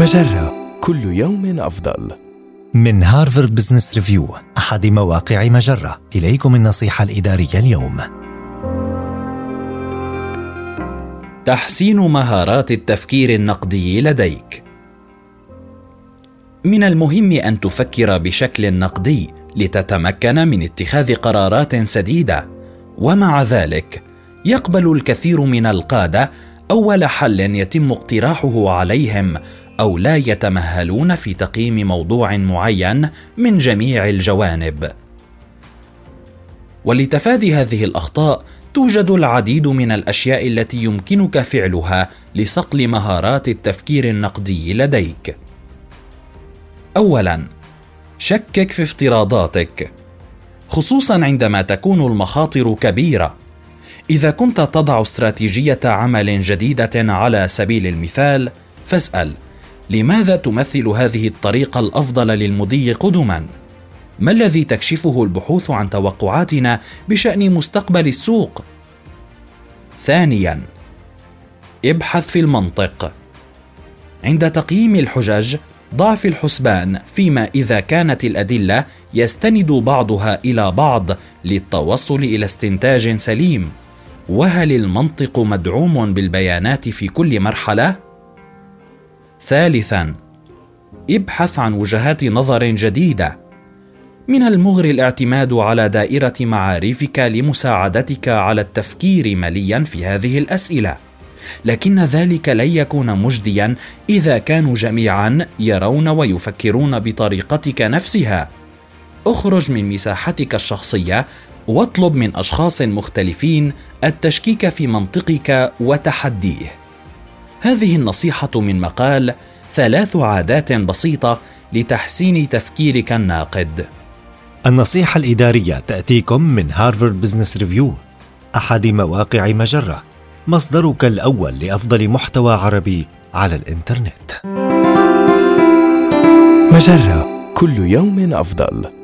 مجرة كل يوم أفضل. من Harvard Business Review أحد مواقع مجرة. إليكم النصيحة الإدارية اليوم. تحسين مهارات التفكير النقدي لديك. من المهم أن تفكر بشكل نقدي لتتمكن من اتخاذ قرارات سديدة ومع ذلك يقبل الكثير من القادة أول حل يتم اقتراحه عليهم أو لا يتمهلون في تقييم موضوع معين من جميع الجوانب. ولتفادي هذه الأخطاء توجد العديد من الأشياء التي يمكنك فعلها لصقل مهارات التفكير النقدي لديك. اولا شكك في افتراضاتك خصوصا عندما تكون المخاطر كبيرة. إذا كنت تضع استراتيجية عمل جديدة على سبيل المثال فاسأل لماذا تمثل هذه الطريقة الأفضل للمضي قدما؟ ما الذي تكشفه البحوث عن توقعاتنا بشأن مستقبل السوق؟ ثانيا ابحث في المنطق. عند تقييم الحجج ضع في الحسبان فيما إذا كانت الأدلة يستند بعضها إلى بعض للتوصل إلى استنتاج سليم. وهل المنطق مدعوم بالبيانات في كل مرحلة؟ ثالثا ابحث عن وجهات نظر جديدة. من المغري الاعتماد على دائرة معارفك لمساعدتك على التفكير مليا في هذه الأسئلة. لكن ذلك لن يكون مجديا إذا كانوا جميعا يرون ويفكرون بطريقتك نفسها. اخرج من مساحتك الشخصية واطلب من أشخاص مختلفين التشكيك في منطقك وتحديه. هذه النصيحة من مقال ثلاث عادات بسيطة لتحسين تفكيرك الناقد النصيحة الإدارية تأتيكم من Harvard Business Review أحد مواقع مجرة مصدرك الأول لأفضل محتوى عربي على الإنترنت مجرة كل يوم أفضل.